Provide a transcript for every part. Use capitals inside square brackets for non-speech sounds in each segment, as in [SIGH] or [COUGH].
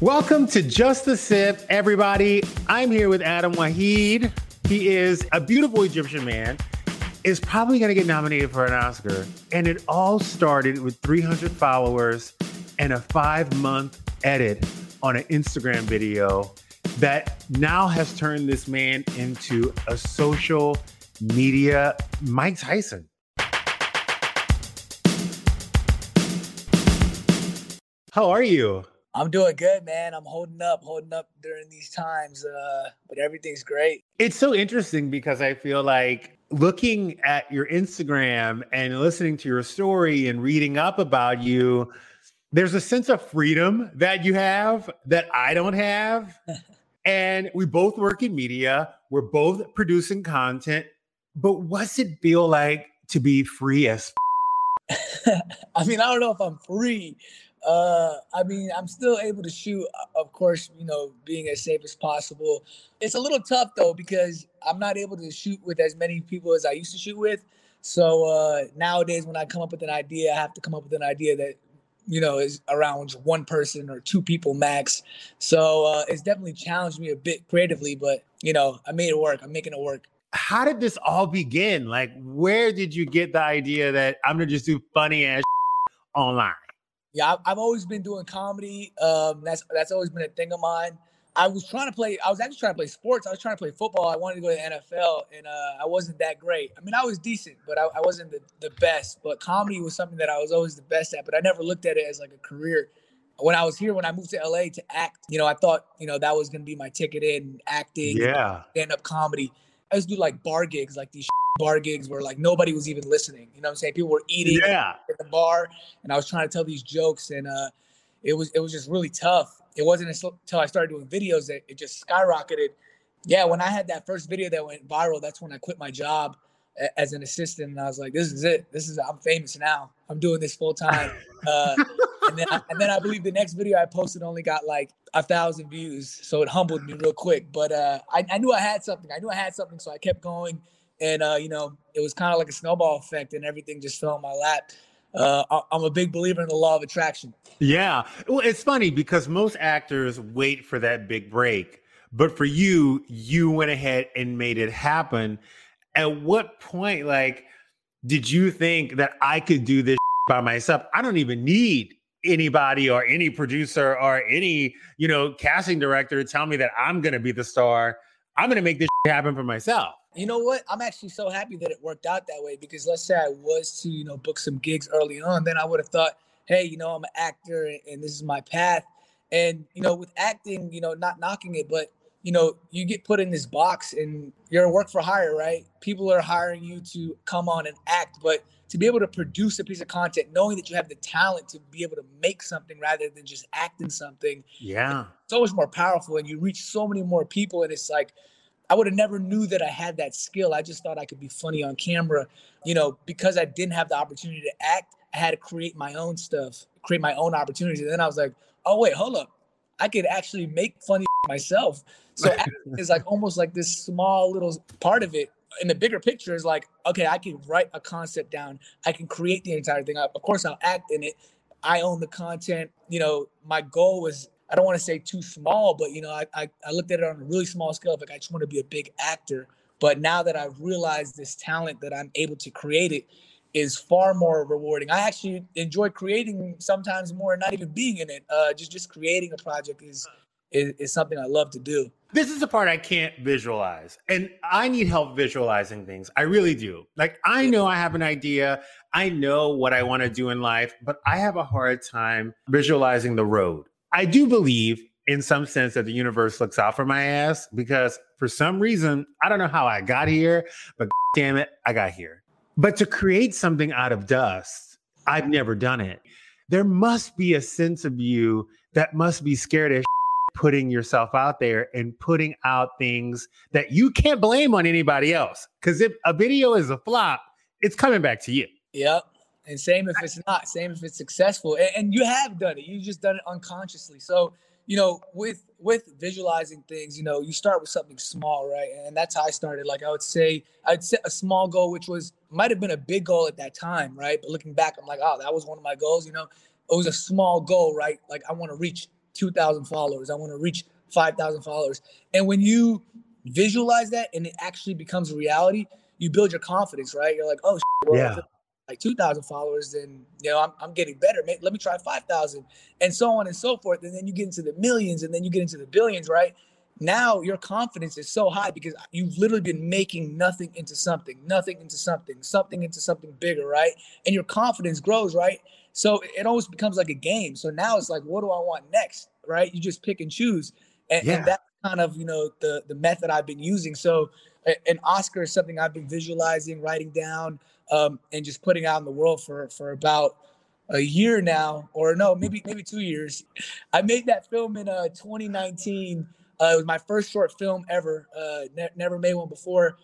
Welcome to Just the Sip, everybody. I'm here with Adam Waheed. He is a beautiful Egyptian man, is probably going to get nominated for an Oscar. And it all started with 300 followers and a five month edit on an Instagram video that now has turned this man into a social media Mike Tyson. How are you? I'm doing good, man. I'm holding up, holding up during these times. Uh, but everything's great. It's so interesting because I feel like looking at your Instagram and listening to your story and reading up about you, there's a sense of freedom that you have that I don't have. [LAUGHS] and we both work in media, we're both producing content. But what's it feel like to be free as? [LAUGHS] I mean, I don't know if I'm free, uh, I mean, I'm still able to shoot, uh, of course, you know, being as safe as possible. It's a little tough though because I'm not able to shoot with as many people as I used to shoot with. So uh, nowadays, when I come up with an idea, I have to come up with an idea that you know is around one person or two people max. So uh, it's definitely challenged me a bit creatively, but you know, I made it work. I'm making it work. How did this all begin? Like, where did you get the idea that I'm gonna just do funny ass [LAUGHS] online? Yeah, I've, always been doing comedy. Um, that's that's always been a thing of mine. I was trying to play. I was actually trying to play sports. I was trying to play football. I wanted to go to the NFL, and uh, I wasn't that great. I mean, I was decent, but I, I, wasn't the, the best. But comedy was something that I was always the best at. But I never looked at it as like a career. When I was here, when I moved to LA to act, you know, I thought you know that was going to be my ticket in acting, yeah, stand up comedy. I used to do like bar gigs, like these [LAUGHS] bar gigs where like nobody was even listening. You know what I'm saying? People were eating yeah. at the bar, and I was trying to tell these jokes, and uh, it was it was just really tough. It wasn't until I started doing videos that it just skyrocketed. Yeah, when I had that first video that went viral, that's when I quit my job as an assistant, and I was like, "This is it. This is I'm famous now. I'm doing this full time." [LAUGHS] Uh, and then I, and then I believe the next video I posted only got like a thousand views, so it humbled me real quick. But uh, I, I knew I had something. I knew I had something, so I kept going and uh, you know, it was kind of like a snowball effect, and everything just fell in my lap. Uh, I'm a big believer in the law of attraction. Yeah, well, it's funny because most actors wait for that big break, but for you, you went ahead and made it happen. At what point, like, did you think that I could do this by myself? I don't even need anybody or any producer or any you know casting director to tell me that I'm to be the star. I'm to make this [LAUGHS] happen for myself. You know what? I'm actually so happy that it worked out that way because let's say I was to, you know, book some gigs early on, then I would have thought, hey, you know, I'm an actor and this is my path. And, you know, with acting, you know, not knocking it, but, you know, you get put in this box and you're a work for hire, right? People are hiring you to come on and act, but to be able to produce a piece of content, knowing that you have the talent to be able to make something rather than just acting something. Yeah. So much more powerful. And you reach so many more people. And it's like, I would have never knew that I had that skill. I just thought I could be funny on camera. You know, because I didn't have the opportunity to act, I had to create my own stuff, create my own opportunities. And then I was like, oh wait, hold up. I could actually make funny [LAUGHS] myself. So [LAUGHS] it's like almost like this small little part of it. In the bigger picture is like, okay, I can write a concept down. I can create the entire thing. up. Of course, I'll act in it. I own the content. You know, my goal was I don't want to say too small, but you know, I, I, I looked at it on a really small scale. Like I just want to be a big actor. But now that I've realized this talent that I'm able to create it, is far more rewarding. I actually enjoy creating sometimes more, not even being in it. Uh, just just creating a project is, is is something I love to do. This is the part I can't visualize, and I need help visualizing things. I really do. Like I know I have an idea, I know what I want to do in life, but I have a hard time visualizing the road. I do believe in some sense that the universe looks out for my ass because for some reason, I don't know how I got here, but [LAUGHS] damn it, I got here. But to create something out of dust, I've never done it. There must be a sense of you that must be scared of putting yourself out there and putting out things that you can't blame on anybody else. Because if a video is a flop, it's coming back to you. Yep. And same if it's not, same if it's successful. And, and you have done it. You've just done it unconsciously. So you know, with with visualizing things, you know, you start with something small, right? And that's how I started. Like I would say, I'd set a small goal, which was might have been a big goal at that time, right? But looking back, I'm like, oh, that was one of my goals. You know, it was a small goal, right? Like I want to reach 2,000 followers. I want to reach 5,000 followers. And when you visualize that and it actually becomes a reality, you build your confidence, right? You're like, oh, well, yeah like 2,000 followers, then, you know, I'm, I'm getting better. Let me try 5,000 and so on and so forth. And then you get into the millions and then you get into the billions, right? Now your confidence is so high because you've literally been making nothing into something, nothing into something, something into something bigger, right? And your confidence grows, right? So it almost becomes like a game. So now it's like, what do I want next, right? You just pick and choose. And, yeah. and that's kind of, you know, the, the method I've been using. So an Oscar is something I've been visualizing, writing down, um, and just putting out in the world for for about a year now, or no, maybe maybe two years. I made that film in uh, 2019. Uh, it was my first short film ever. Uh, ne- never made one before,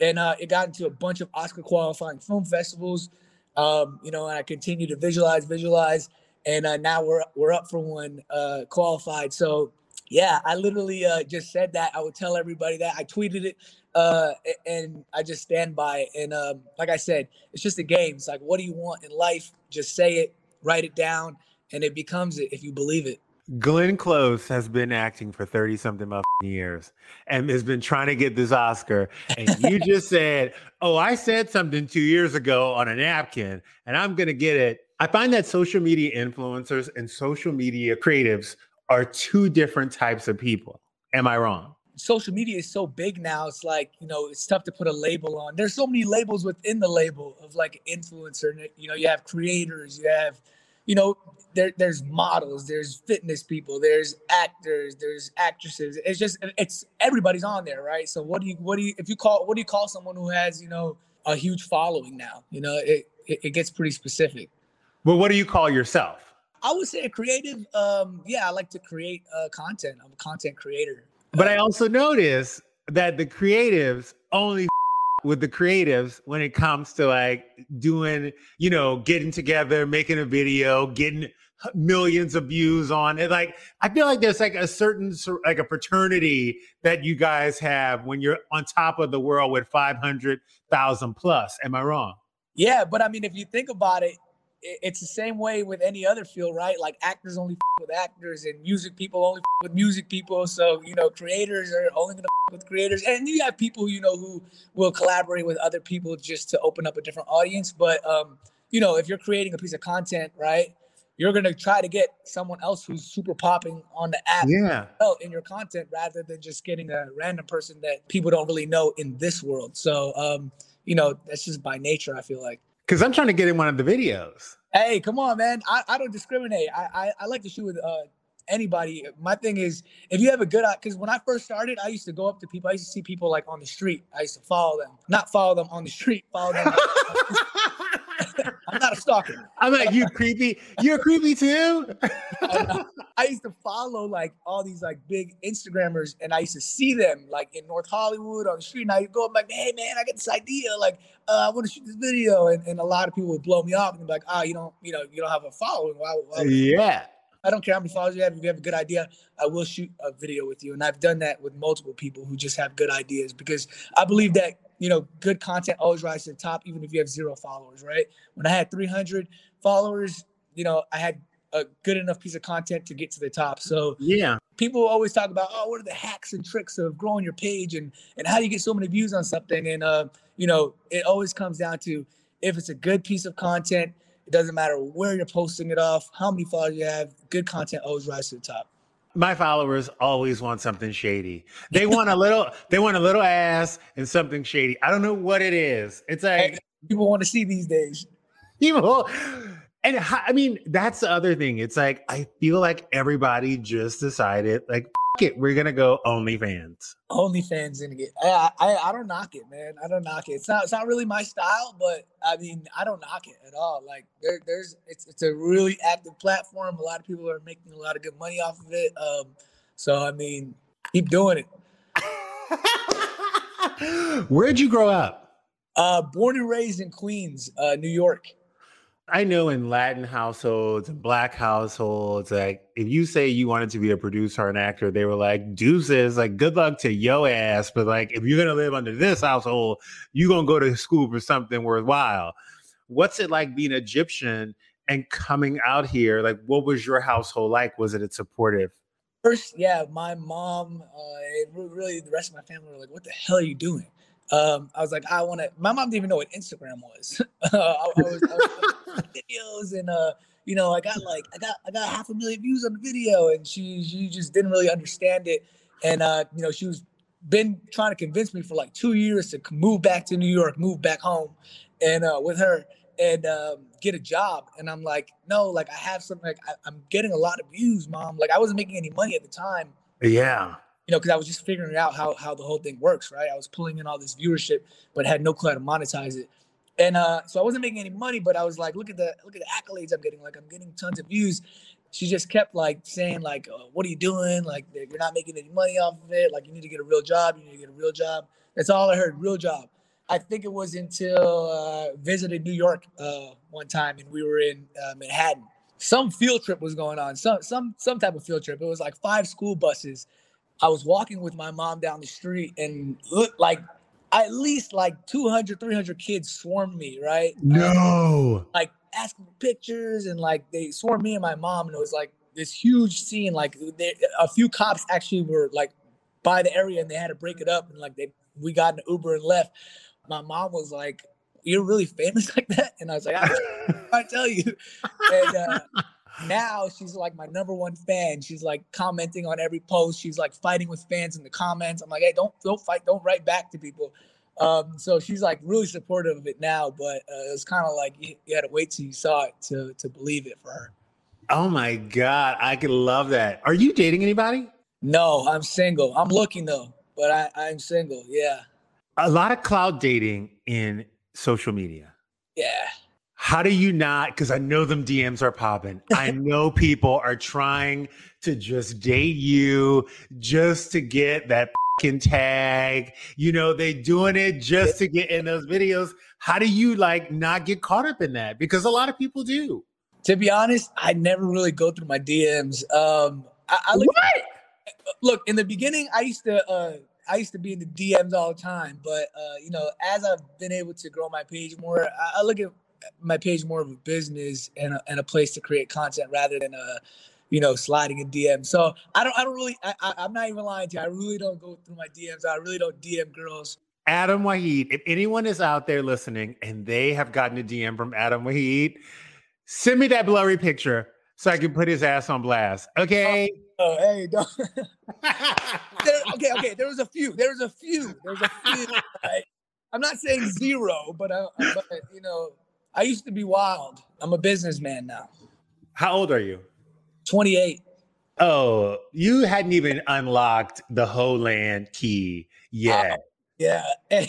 and uh, it got into a bunch of Oscar qualifying film festivals. Um, you know, and I continue to visualize, visualize, and uh, now we're we're up for one uh, qualified. So yeah, I literally uh, just said that. I would tell everybody that. I tweeted it uh, and I just stand by it. And um, like I said, it's just a game. It's like, what do you want in life? Just say it, write it down, and it becomes it if you believe it. Glenn Close has been acting for 30 something years and has been trying to get this Oscar. And you just [LAUGHS] said, Oh, I said something two years ago on a napkin and I'm going to get it. I find that social media influencers and social media creatives are two different types of people. Am I wrong? social media is so big now. It's like, you know, it's tough to put a label on. There's so many labels within the label of like influencer. You know, you have creators, you have, you know, there, there's models, there's fitness people, there's actors, there's actresses. It's just, it's everybody's on there, right? So what do you, what do you, if you call, what do you call someone who has, you know, a huge following now? You know, it, it, it gets pretty specific. Well, what do you call yourself? I would say a creative. Um, yeah, I like to create uh, content. I'm a content creator. But I also notice that the creatives only with the creatives when it comes to like doing, you know, getting together, making a video, getting millions of views on it. Like, I feel like there's like a certain, like a fraternity that you guys have when you're on top of the world with 500,000 plus. Am I wrong? Yeah. But I mean, if you think about it, it's the same way with any other field, right? Like actors only with actors, and music people only with music people. So you know, creators are only gonna with creators, and you have people you know who will collaborate with other people just to open up a different audience. But um, you know, if you're creating a piece of content, right? You're gonna try to get someone else who's super popping on the app, yeah, in your content rather than just getting a random person that people don't really know in this world. So, um, you know, that's just by nature. I feel like. Because I'm trying to get in one of the videos. Hey, come on, man. I, I don't discriminate. I, I, I like to shoot with uh, anybody. My thing is, if you have a good eye, because when I first started, I used to go up to people. I used to see people like on the street. I used to follow them, not follow them on the street, follow them. [LAUGHS] I'm not a stalker. I'm like, you creepy. You're creepy too. I used to follow like all these like big Instagrammers, and I used to see them like in North Hollywood on the street. And I go up like, hey man, I got this idea. Like, uh, I want to shoot this video, and, and a lot of people would blow me off and be like, oh, you don't, you know, you don't have a following. Why, why yeah. I don't care how many followers you have. If you have a good idea, I will shoot a video with you. And I've done that with multiple people who just have good ideas because I believe that you know, good content always rises to the top, even if you have zero followers, right? When I had 300 followers, you know, I had a good enough piece of content to get to the top. So yeah, people always talk about, oh, what are the hacks and tricks of growing your page and and how do you get so many views on something? And uh, you know, it always comes down to if it's a good piece of content, it doesn't matter where you're posting it off, how many followers you have, good content always rises to the top. My followers always want something shady. [LAUGHS] They want a little, they want a little ass and something shady. I don't know what it is. It's like people want to see these days. People and I mean, that's the other thing. It's like I feel like everybody just decided, like, it, we're gonna go OnlyFans. OnlyFans gonna get. I, I I don't knock it, man. I don't knock it. It's not it's not really my style, but I mean, I don't knock it at all. Like there, there's it's it's a really active platform. A lot of people are making a lot of good money off of it. Um, so I mean, keep doing it. [LAUGHS] Where'd you grow up? Uh, born and raised in Queens, uh, New York. I know in Latin households and black households, like if you say you wanted to be a producer or an actor, they were like, deuces, like good luck to yo ass. But like if you're gonna live under this household, you're gonna go to school for something worthwhile. What's it like being Egyptian and coming out here? Like, what was your household like? Was it supportive? First, yeah, my mom, uh, really the rest of my family were like, what the hell are you doing? Um, I was like, I want to. My mom didn't even know what Instagram was. uh, [LAUGHS] I, I, was, I was [LAUGHS] videos and uh, you know, I got like I got I got half a million views on the video, and she she just didn't really understand it. And uh, you know, she was been trying to convince me for like two years to move back to New York, move back home, and uh, with her and um, get a job. And I'm like, no, like I have something. Like I, I'm getting a lot of views, mom. Like I wasn't making any money at the time. Yeah you know, because I was just figuring out how how the whole thing works, right? I was pulling in all this viewership, but had no clue how to monetize it. And uh, so I wasn't making any money, but I was like, look at the look at the accolades I'm getting. Like I'm getting tons of views. She just kept like saying like, oh, what are you doing? Like you're not making any money off of it. Like you need to get a real job. You need to get a real job. That's all I heard. Real job. I think it was until uh, visited New York uh, one time, and we were in uh, Manhattan. Some field trip was going on. Some some some type of field trip. It was like five school buses I was walking with my mom down the street and look like at least like 200, 300 kids swarmed me, right? No. Um, like asking for pictures and like they swarmed me and my mom and it was like this huge scene. Like they, a few cops actually were like by the area and they had to break it up and like they we got an Uber and left. My mom was like, "You're really famous [LAUGHS] like that," and I was like, "I, I [LAUGHS] tell you." And uh, now she's like my number one fan. She's like commenting on every post. She's like fighting with fans in the comments. I'm like, hey, don't don't fight, don't write back to people. Um, so she's like really supportive of it now, but uh, it's kind of like you, you, had to wait till you saw it to to believe it for her. Oh my god, I could love that. Are you dating anybody? No, I'm single. I'm looking though, but I, I'm single. Yeah. A lot of clout dating in social media. Yeah. How do you not? Because I know them DMs are popping. I [LAUGHS] know people are trying to just date you just to get that fucking tag. You know, they doing it just to get in those videos. How do you like not get caught up in that? Because a lot of people do. To be honest, I never really go through my DMs. Um, I, I look, what? look in the beginning. I used to. Uh, I used to be in the DMs all the time, but uh, you know, as I've been able to grow my page more, I, I look at my page more of a business and a, and a place to create content rather than a you know sliding a DM. So I don't I don't really I, I am not even lying to you. I really don't go through my DMs. I really don't DM girls. Adam Waheed, if anyone is out there listening and they have gotten a DM from Adam Waheed, send me that blurry picture so I can put his ass on blast. Okay. Oh, oh hey, don't. [LAUGHS] there, okay, okay. There was a few. There was a few. There was a few. [LAUGHS] Right? I'm not saying zero, but, I, but you know, I used to be wild. I'm a businessman now. How old are you? 28. Oh, you hadn't even unlocked the Holand key yet. Uh, yeah. [LAUGHS]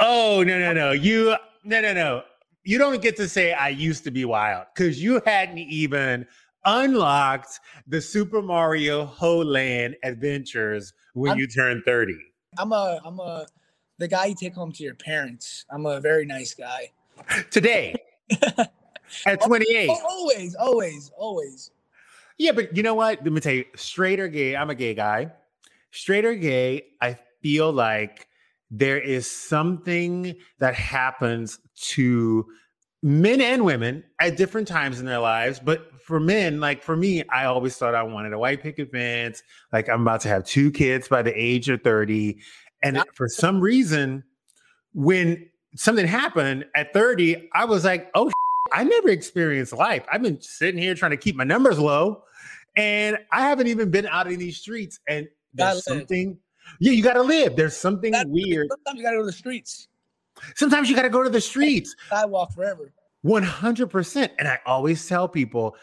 oh, no, no, no. You, no, no, no. You don't get to say I used to be wild because you hadn't even unlocked the Super Mario Holand adventures when I'm, you turned 30. I'm a, I'm a, the guy you take home to your parents. I'm a very nice guy today [LAUGHS] at 28. Always, always, always. Yeah, but you know what? Let me tell you, straight or gay, I'm a gay guy. Straight or gay, I feel like there is something that happens to men and women at different times in their lives. But for men, like for me, I always thought I wanted a white picket fence. Like I'm about to have two kids by the age of 30. And for some reason, when something happened at 30, I was like, oh, I never experienced life. I've been sitting here trying to keep my numbers low, and I haven't even been out in these streets. And there's something, yeah, you got to live. There's something weird. Sometimes you got to go to the streets. Sometimes you got to go to the streets. Sidewalk forever. 100%. And I always tell people,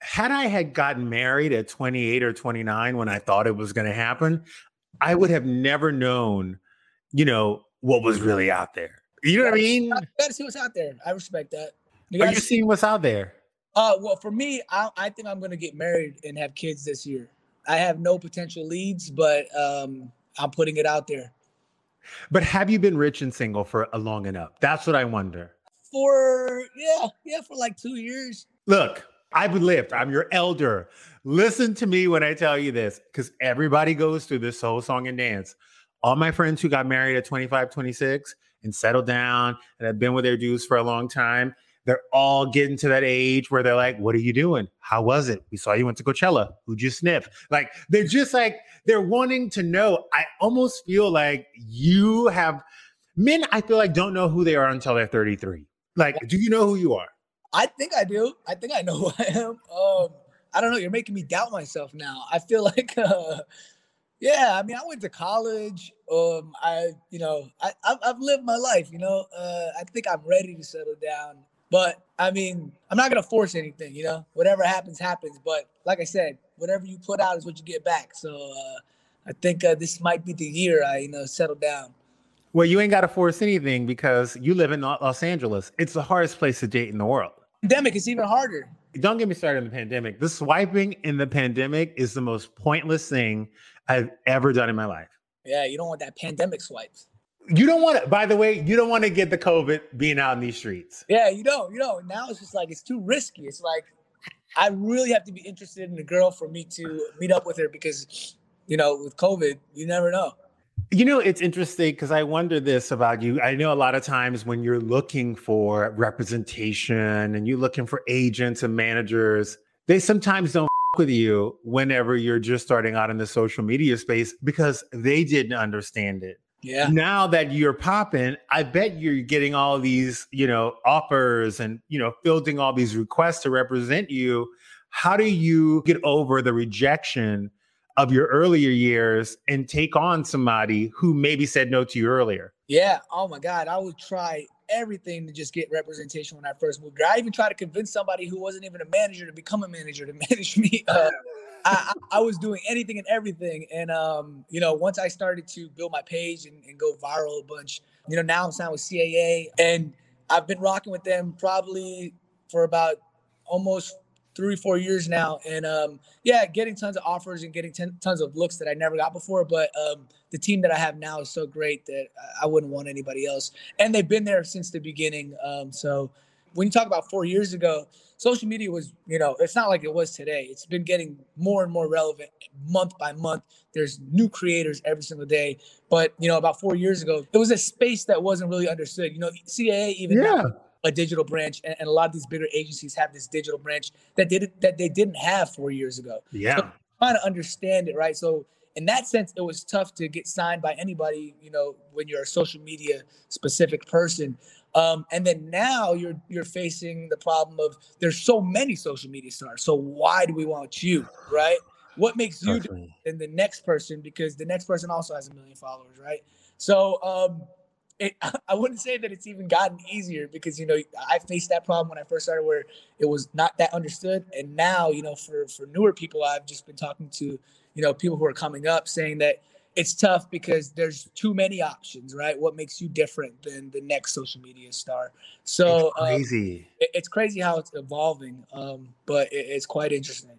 had I had gotten married at 28 or 29 when I thought it was going to happen, I would have never known, you know, what was really out there. You know what I mean? You gotta see what's out there. I respect that. You Are you seeing what's out there? Uh, well, for me, I, I think I'm gonna get married and have kids this year. I have no potential leads, but um, I'm putting it out there. But have you been rich and single for a long enough? That's what I wonder. For yeah, yeah, for like two years. Look, I've lived. I'm your elder. Listen to me when I tell you this, because everybody goes through this whole song and dance. All my friends who got married at 25, 26 and settled down and have been with their dudes for a long time, they're all getting to that age where they're like, What are you doing? How was it? We saw you went to Coachella. Who'd you sniff? Like, they're just like, they're wanting to know. I almost feel like you have men, I feel like, don't know who they are until they're 33. Like, do you know who you are? I think I do. I think I know who I am. Um, I don't know. You're making me doubt myself now. I feel [LAUGHS] like, uh, yeah. I mean, I went to college. Um, I, you know, I, I've, I've lived my life. You know, uh, I think I'm ready to settle down. But I mean, I'm not gonna force anything. You know, whatever happens, happens. But like I said, whatever you put out is what you get back. So uh, I think uh, this might be the year I, you know, settle down. Well, you ain't got to force anything because you live in Los Angeles. It's the hardest place to date in the world. Pandemic is even harder. Don't get me started on the pandemic. The swiping in the pandemic is the most pointless thing I've ever done in my life. Yeah, you don't want that pandemic swipes. You don't want to, by the way, you don't want to get the COVID being out in these streets. Yeah, you don't. You know, now it's just like it's too risky. It's like I really have to be interested in a girl for me to meet up with her because, you know, with COVID, you never know. You know, it's interesting because I wonder this about you. I know a lot of times when you're looking for representation and you're looking for agents and managers, they sometimes don't with you whenever you're just starting out in the social media space because they didn't understand it. Yeah. Now that you're popping, I bet you're getting all these, you know, offers and, you know, fielding all these requests to represent you. How do you get over the rejection of your earlier years and take on somebody who maybe said no to you earlier? Yeah. Oh my God. I would try everything to just get representation when I first moved here. I even tried to convince somebody who wasn't even a manager to become a manager to [LAUGHS] manage me. Uh, I, I, was doing anything and everything. And, um, you know, once I started to build my page and, and go viral a bunch, you know, now I'm signed with CAA and I've been rocking with them probably for about almost three, four years now. And um, yeah, getting tons of offers and getting ten, tons of looks that I never got before. But um, the team that I have now is so great that I wouldn't want anybody else. And they've been there since the beginning. Um, so when you talk about four years ago, social media was, you know, it's not like it was today. It's been getting more and more relevant month by month. There's new creators every single day. But, you know, about four years ago, it was a space that wasn't really understood. You know, CAA even yeah. now, a digital branch, and, and, a lot of these bigger agencies have this digital branch that did that they didn't have four years ago. Yeah, so trying to understand it, right? So in that sense, it was tough to get signed by anybody. You know, when you're a social media specific person. Um, and then now you're you're facing the problem of there's so many social media stars. So why do we want you, right? What makes you than the next person? Because the next person also has a million followers, right? So um, it, [LAUGHS] I wouldn't say that it's even gotten easier because you know I faced that problem when I first started where it was not that understood, and now you know for for newer people I've just been talking to you know people who are coming up saying that it's tough because there's too many options, right? What makes you different than the next social media star? So it's um, crazy. Um, it, it's crazy how it's evolving, um, but it, it's quite interesting.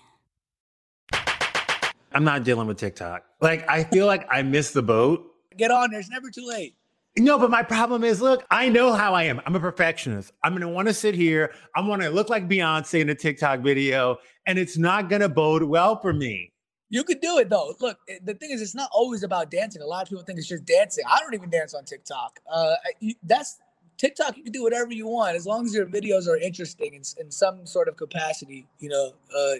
I'm not dealing with TikTok. Like, I feel like I missed the boat. Get on there. It's never too late. No, but my problem is, look, I know how I am. I'm a perfectionist. I'm gonna want to sit here. I want to look like Beyonce in a TikTok video, and it's not gonna bode well for me. You could do it though. Look, the thing is, it's not always about dancing. A lot of people think it's just dancing. I don't even dance on TikTok. Uh, that's TikTok. You can do whatever you want as long as your videos are interesting in, in some sort of capacity. You know, uh,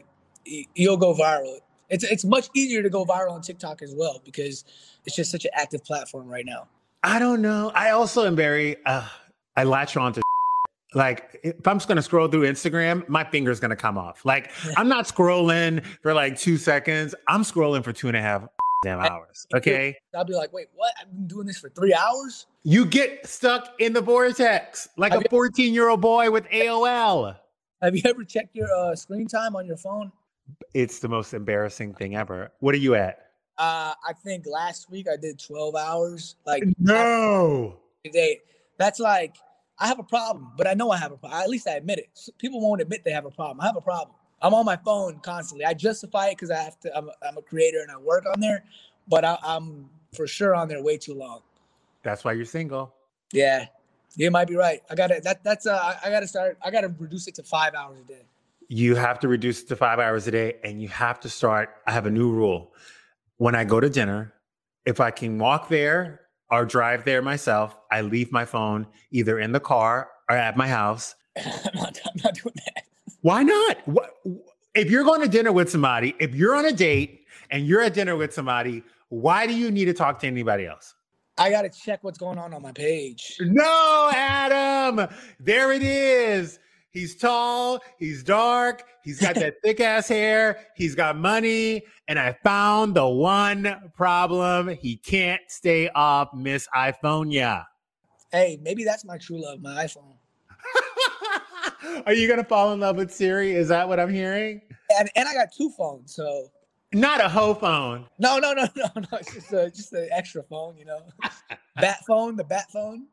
you'll go viral. It's it's much easier to go viral on TikTok as well because it's just such an active platform right now. I don't know. I also am very. Uh, I latch on to [LAUGHS] like if I'm just gonna scroll through Instagram, my finger's gonna come off. Like I'm not scrolling for like two seconds. I'm scrolling for two and a half [LAUGHS] damn hours. Okay. [LAUGHS] I'll be like, wait, what? I've been doing this for three hours. You get stuck in the vortex like have a 14 year old boy with AOL. Have you ever checked your uh, screen time on your phone? It's the most embarrassing thing ever. What are you at? Uh, I think last week I did 12 hours. Like no, [LAUGHS] they. That's like I have a problem, but I know I have a problem. At least I admit it. People won't admit they have a problem. I have a problem. I'm on my phone constantly. I justify it because I have to. I'm a, I'm a creator and I work on there, but I, I'm for sure on there way too long. That's why you're single. Yeah, you might be right. I gotta. That that's. Uh, I gotta start. I gotta reduce it to five hours a day. You have to reduce it to five hours a day, and you have to start. I have a new rule. When I go to dinner, if I can walk there or drive there myself, I leave my phone either in the car or at my house. [COUGHS] I'm, not, I'm not doing that. Why not? What, if you're going to dinner with somebody, if you're on a date and you're at dinner with somebody, why do you need to talk to anybody else? I got to check what's going on on my page. No, Adam. There it is. He's tall, he's dark, he's got that [LAUGHS] thick ass hair, he's got money, and I found the one problem. He can't stay off Miss iPhone. Yeah. Hey, maybe that's my true love, my iPhone. [LAUGHS] Are you gonna fall in love with Siri? Is that what I'm hearing? And and I got two phones, so not a hoe phone. No, no, no, [LAUGHS] no, no. It's just a just an extra phone, you know. bat phone, the bat phone.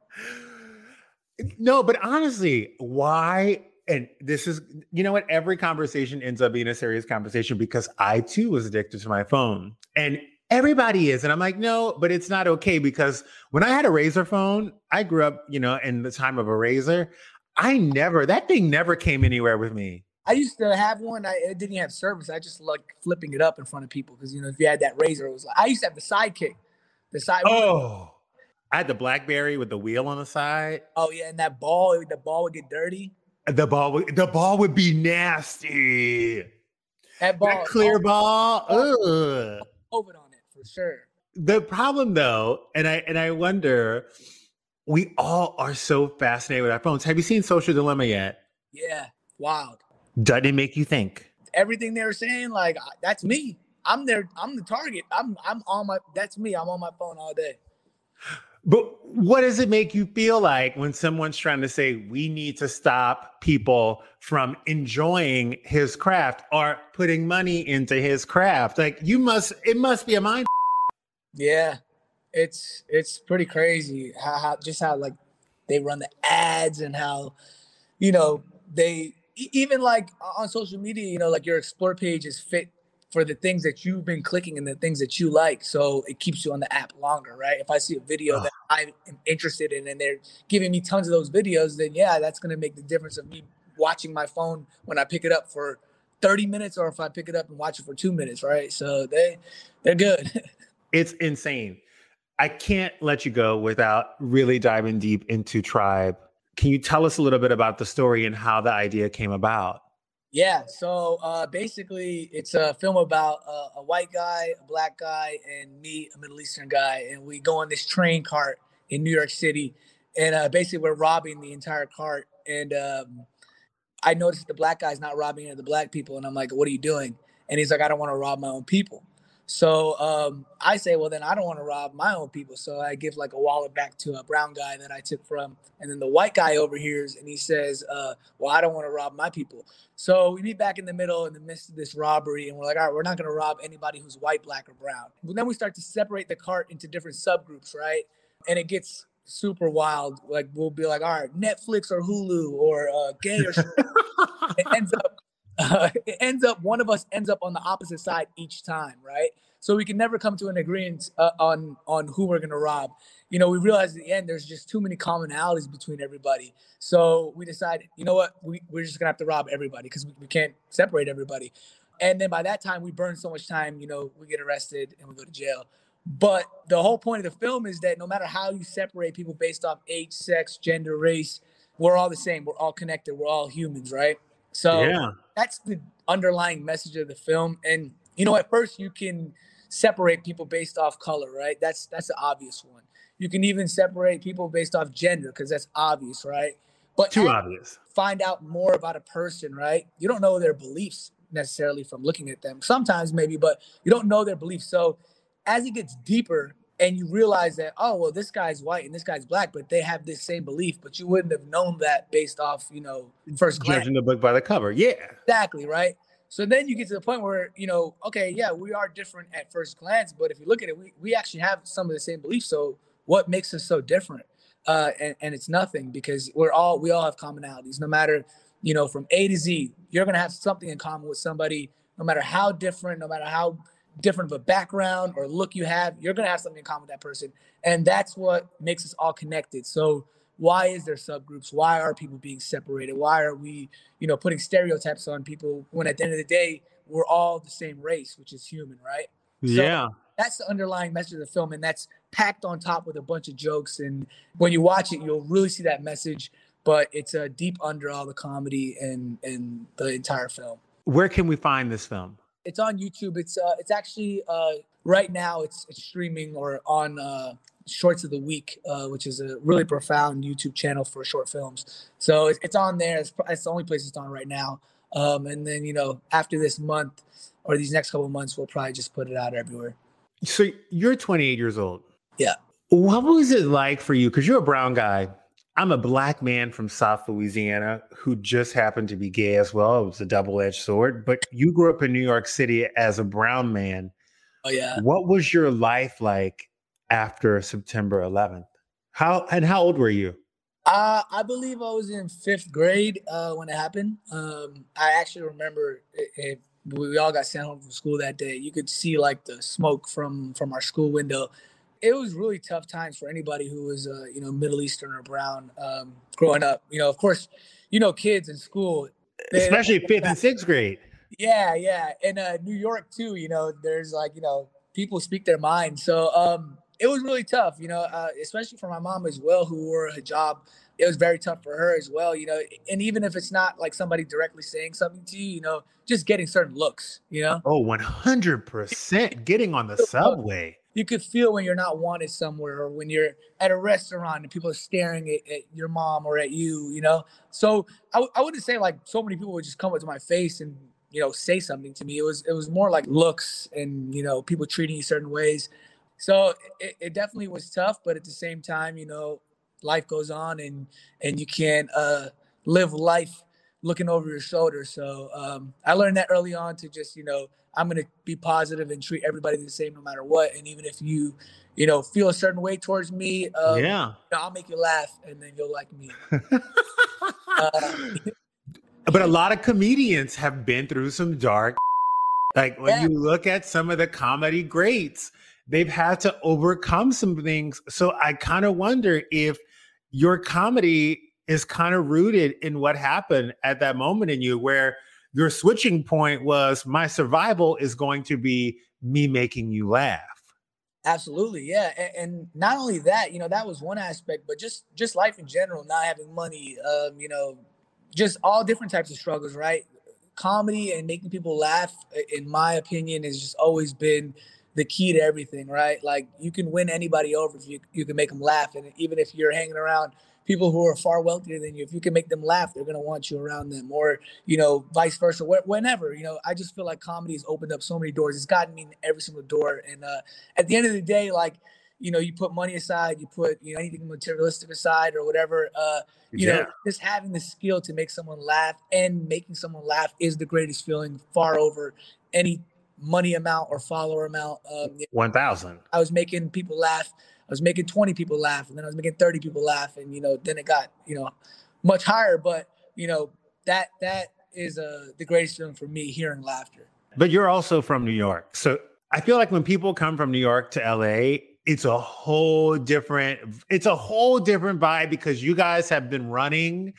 No, but honestly, why? And this is, you know what? Every conversation ends up being a serious conversation because I too was addicted to my phone. And everybody is. And I'm like, no, but it's not okay because when I had a Razr phone, I grew up, you know, in the time of a Razr. I never, that thing never came anywhere with me. I used to have one. I it didn't have service. I just like flipping it up in front of people because you know if you had that Razr, it was like I used to have the sidekick. The side. Oh, I had the BlackBerry with the wheel on the side. Oh yeah, and that ball, the ball would get dirty. The ball, would, the ball would be nasty. That ball, that clear oh, ball. Oh, oh, ugh. COVID on it for sure. The problem though, and I and I wonder, we all are so fascinated with our phones. Have you seen Social Dilemma yet? Yeah, wild. Doesn't it make you think? Everything they were saying, like that's me. I'm there. I'm the target. I'm I'm on my. That's me. I'm on my phone all day. But what does it make you feel like when someone's trying to say we need to stop people from enjoying his craft or putting money into his craft? Like you must, it must be a mind. Yeah, it's it's pretty crazy how, how just how like they run the ads and how you know they even like on social media, you know, like your explore page is fit for the things that you've been clicking and the things that you like. So it keeps you on the app longer, right? If I see a video oh. that I'm interested in and they're giving me tons of those videos, then yeah, that's going to make the difference of me watching my phone when I pick it up for 30 minutes or if I pick it up and watch it for two minutes, right? So they they're good. [LAUGHS] it's insane. I can't let you go without really diving deep into Tribe. Can you tell us a little bit about the story and how the idea came about? Yeah, so uh, basically, it's a film about uh, a white guy, a black guy, and me, a Middle Eastern guy, and we go on this train cart in New York City, and uh, basically we're robbing the entire cart. And um, I noticed the black guy's not robbing any of the black people, and I'm like, "What are you doing?" And he's like, "I don't want to rob my own people." So um, I say, well, then I don't want to rob my own people. So I give like a wallet back to a brown guy that I took from. And then the white guy overhears and he says, uh, well, I don't want to rob my people. So we meet back in the middle in the midst of this robbery. And we're like, all right, we're not going to rob anybody who's white, black, or brown. But then we start to separate the cart into different subgroups, right? And it gets super wild. Like we'll be like, all right, Netflix or Hulu or uh, gay or [LAUGHS] it ends up uh, [LAUGHS] it ends up one of us ends up on the opposite side each time, right? So we can never come to an agreement uh, on on who we're gonna rob. You know, we realize at the end there's just too many commonalities between everybody. So we decided, you know what, we, we're just gonna have to rob everybody because we, we can't separate everybody. And then by that time, we burn so much time. You know, we get arrested and we go to jail. But the whole point of the film is that no matter how you separate people based off age, sex, gender, race, we're all the same. We're all connected. We're all humans, right? So Yeah. that's the underlying message of the film. And you know, at first you can separate people based off color, right? That's that's the obvious one. You can even separate people based off gender because that's obvious, right? But Too obvious. find out more about a person, right? You don't know their beliefs necessarily from looking at them. Sometimes maybe, but you don't know their beliefs. So as it gets deeper and you realize that, oh, well, this guy's white and this guy's black, but they have this same belief, but you wouldn't have known that based off, you know, first glance. Judging the book by the cover. Yeah. Exactly, right? So then you get to the point where, you know, okay, yeah, we are different at first glance, but if you look at it, we, we actually have some of the same beliefs. So what makes us so different? Uh, and, and it's nothing because we're all we all have commonalities, no matter, you know, from A to Z, you're gonna have something in common with somebody, no matter how different, no matter how different of a background or look you have, you're gonna have something in common with that person. And that's what makes us all connected. So why is there subgroups? Why are people being separated? Why are we, you know, putting stereotypes on people when at the end of the day, we're all the same race, which is human, right? So- yeah. That's the underlying message of the film, and that's packed on top with a bunch of jokes. And when you watch it, you'll really see that message. But it's uh, deep under all the comedy and and the entire film. Where can we find this film? It's on YouTube. It's uh, it's actually uh, right now it's, it's streaming or on uh, Shorts of the Week, uh, which is a really profound YouTube channel for short films. So it's, it's on there. It's, it's the only place it's on right now. Um, and then you know after this month or these next couple of months, we'll probably just put it out everywhere. So you're 28 years old. Yeah. What was it like for you? Because you're a brown guy. I'm a black man from South Louisiana who just happened to be gay as well. It was a double edged sword. But you grew up in New York City as a brown man. Oh yeah. What was your life like after September 11th? How and how old were you? Uh, I believe I was in fifth grade uh, when it happened. Um, I actually remember it, it, we all got sent home from school that day. You could see like the smoke from from our school window. It was really tough times for anybody who was uh, you know Middle Eastern or brown um, growing up. You know, of course, you know kids in school, they- Especially fifth and sixth grade. yeah, yeah. In uh, New York too, you know, there's like, you know, people speak their mind. So um it was really tough, you know, uh, especially for my mom as well, who wore a hijab. It was very tough for her as well, you know. And even if it's not like somebody directly saying something to you, you know, just getting certain looks, you know, Oh, 100% getting on the [LAUGHS] subway. You could feel when you're not wanted somewhere or when you're at a restaurant and people are staring at, at your mom or at you, you know. So I, I wouldn't say like so many people would just come up to my face and you know say something to me. It was it was more like looks and you know people treating you certain ways. So it, it definitely was tough, but at the same time, you know, life goes on and and you can't uh, live life looking over your shoulder. So um, I learned that early on to just you know I'm gonna be positive and treat everybody the same no matter what. And even if you you know feel a certain way towards me, um, yeah. you know, I'll make you laugh and then you'll like me. [LAUGHS] Uh, But a lot of comedians have been through some dark. Like when Yeah. you look at some of the comedy greats, they've had to overcome some things. So I kind of wonder if your comedy is kind of rooted in what happened at that moment in you, where your switching point was my survival is going to be me making you laugh. Absolutely, yeah, and, and not only that, you know, that was one aspect, but just just life in general, not having money, um, you know, just all different types of struggles, right? Comedy and making people laugh, in my opinion, has just always been the key to everything, right? Like you can win anybody over if you you can make them laugh, and even if you're hanging around people who are far wealthier than you, if you can make them laugh, they're gonna want you around them, or you know, vice versa, wh- whenever. You know, I just feel like comedy has opened up so many doors. It's gotten me in every single door, and uh, at the end of the day, like you know, you put money aside, you put you know anything materialistic aside or whatever. Uh, you know, just having the skill to make someone laugh and making someone laugh is the greatest feeling, far over any money amount or follower amount. Um, 1000. I was making people laugh. I was making 20 people laugh, and then I was making 30 people laugh, and you know, then it got you know much higher. But you know that that is uh, the greatest thing for me, hearing laughter. But you're also from New York. So I feel like when people come from New York to LA, it's a whole different it's a whole different vibe because you guys have been running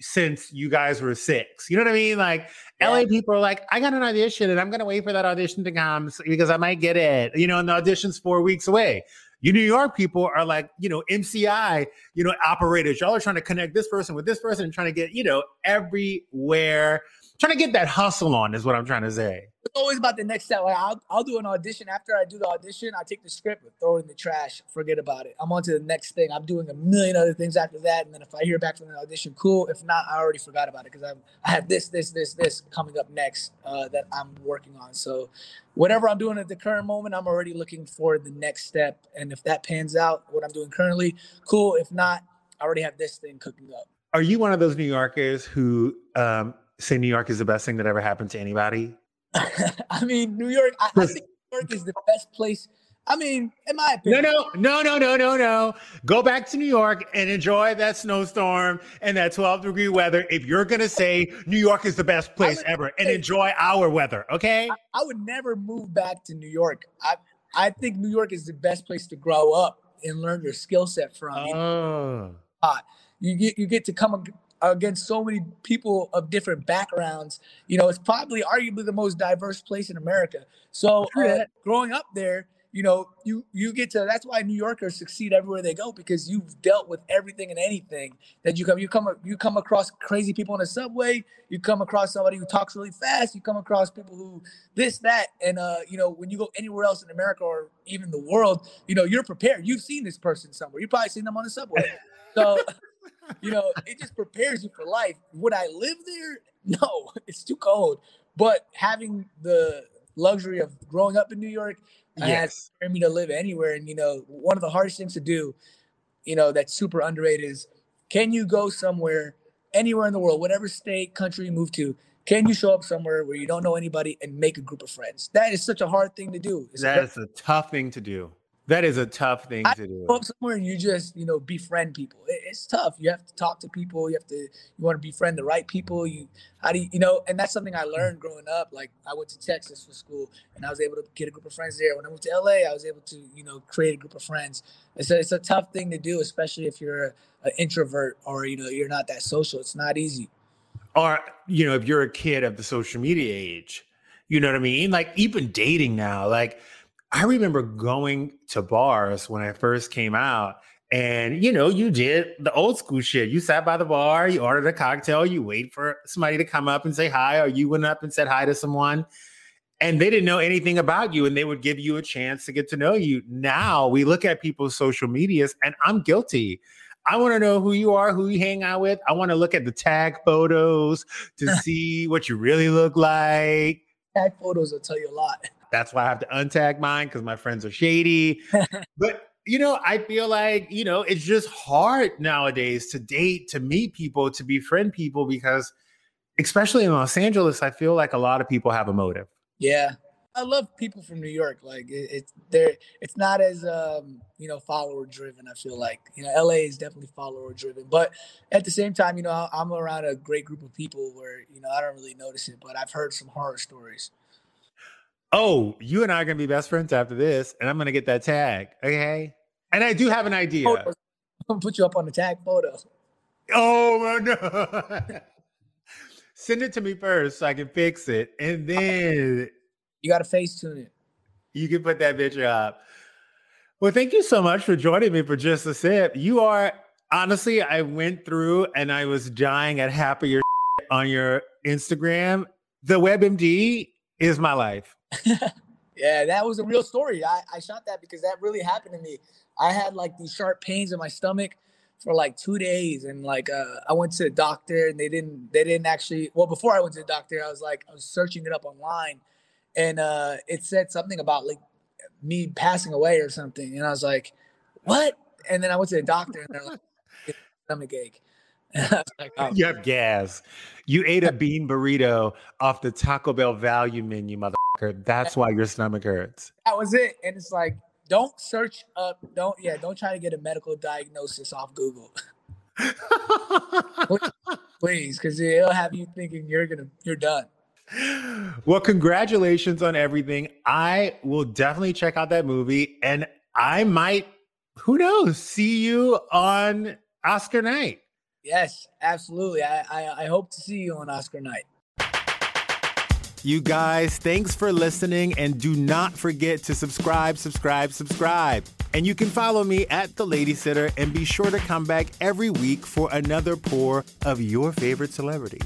since you guys were six. You know what I mean? Like yeah. LA people are like, I got an audition and I'm gonna wait for that audition to come because I might get it. You know, and the audition's four weeks away. You New York people are like, you know, MCI, you know, operators. Y'all are trying to connect this person with this person and trying to get, you know, everywhere trying to get that hustle on is what I'm trying to say. It's always about the next step. Like I'll, I'll do an audition. After I do the audition, I take the script and throw it in the trash. Forget about it. I'm on to the next thing. I'm doing a million other things after that. And then if I hear back from the audition, cool. If not, I already forgot about it because I have this, this, this, this coming up next uh, that I'm working on. So whatever I'm doing at the current moment, I'm already looking for the next step. And if that pans out, what I'm doing currently, cool. If not, I already have this thing cooking up. Are you one of those New Yorkers who um, say New York is the best thing that ever happened to anybody? [LAUGHS] I mean, New York. I, I, think New York is the best place. I mean, in my opinion. No, no, no, no, no, no, no. Go back to New York and enjoy that snowstorm and that 12 degree weather. If you're gonna say New York is the best place ever, and enjoy our weather, okay? I, I, would never move back to New York. I I think New York is the best place to grow up and learn your skill set from. Oh. Uh, you get you get to come against so many people of different backgrounds. You know, it's probably arguably the most diverse place in America. So uh, growing up there, you know, you you get to that's why New Yorkers succeed everywhere they go because you've dealt with everything and anything that you come you come you come across crazy people on the subway, you come across somebody who talks really fast, you come across people who this that and uh you know when you go anywhere else in America or even the world, you know, you're prepared. You've seen this person somewhere. You've probably seen them on the subway. So [LAUGHS] you know, it just prepares you for life. Would I live there? No, [LAUGHS] it's too cold. But having the luxury of growing up in New York yes. has me to live anywhere. And you know, one of the hardest things to do, you know, that's super underrated is can you go somewhere, anywhere in the world, whatever state, country you move to, can you show up somewhere where you don't know anybody and make a group of friends? That is such a hard thing to do. It's that is a tough thing to do. That is a tough thing I to do. Go somewhere and you just, you know, befriend people. It, it's tough. You have to talk to people. You have to, you want to befriend the right people. You, how do you, you know, and that's something I mm. learned growing up. Like I went to Texas for school and I was able to get a group of friends there. When I moved to LA, I was able to, you know, create a group of friends. It's a, it's a tough thing to do, especially if you're an introvert or, you know, you're not that social. It's not easy. Or, you know, if you're a kid of the social media age, you know what I mean? Like even dating now, like, I remember going to bars when I first came out. And you know, you did the old school shit. You sat by the bar, you ordered a cocktail, you wait for somebody to come up and say hi, or you went up and said hi to someone, and they didn't know anything about you, and they would give you a chance to get to know you. Now we look at people's social medias, and I'm guilty. I want to know who you are, who you hang out with. I want to look at the tag photos to [LAUGHS] see what you really look like. Tag photos will tell you a lot. That's why I have to untag mine because my friends are shady. [LAUGHS] but you know, I feel like, you know, it's just hard nowadays to date, to meet people, to befriend people because especially in Los Angeles, I feel like a lot of people have a motive. Yeah. I love people from New York. Like it, it's there. It's not as um, you know follower driven. I feel like you know LA is definitely follower driven, but at the same time, you know I'm around a great group of people where you know I don't really notice it, but I've heard some horror stories oh, you and I are gonna be best friends after this, and I'm gonna get that tag. Okay. And I do have an idea. I'm gonna put you up on the tag photo. Oh no. [LAUGHS] Send it to me first so I can fix it. And then you gotta face tune it. You can put that bitch up. Well, thank you so much for joining me for just a sip. You are honestly, I went through and I was dying at half of your on your Instagram. The WebMD is my life. [LAUGHS] yeah, that was a real story. I, I shot that because that really happened to me. I had like these sharp pains in my stomach for like two days, and like uh, I went to the doctor, and they didn't they didn't actually. Well, before I went to the doctor, I was like I was searching it up online, and uh, it said something about like me passing away or something, and I was like, what? And then I went to the doctor, and they're like, stomach ache. [LAUGHS] like, oh. You have gas. You ate a [LAUGHS] bean burrito off the Taco Bell value menu, motherfucker. That's why your stomach hurts. That was it. And it's like, don't search up, don't, yeah, don't try to get a medical diagnosis off Google. [LAUGHS] Please, because it'll have you thinking you're gonna, you're done. well, congratulations on everything. I will definitely check out that movie and I might, who knows, see you on Oscar night. Yes, absolutely. I, I, I hope to see you on Oscar night. You guys, thanks for listening and do not forget to subscribe, subscribe, subscribe. And you can follow me at The Lady Sitter and be sure to come back every week for another pour of your favorite celebrity.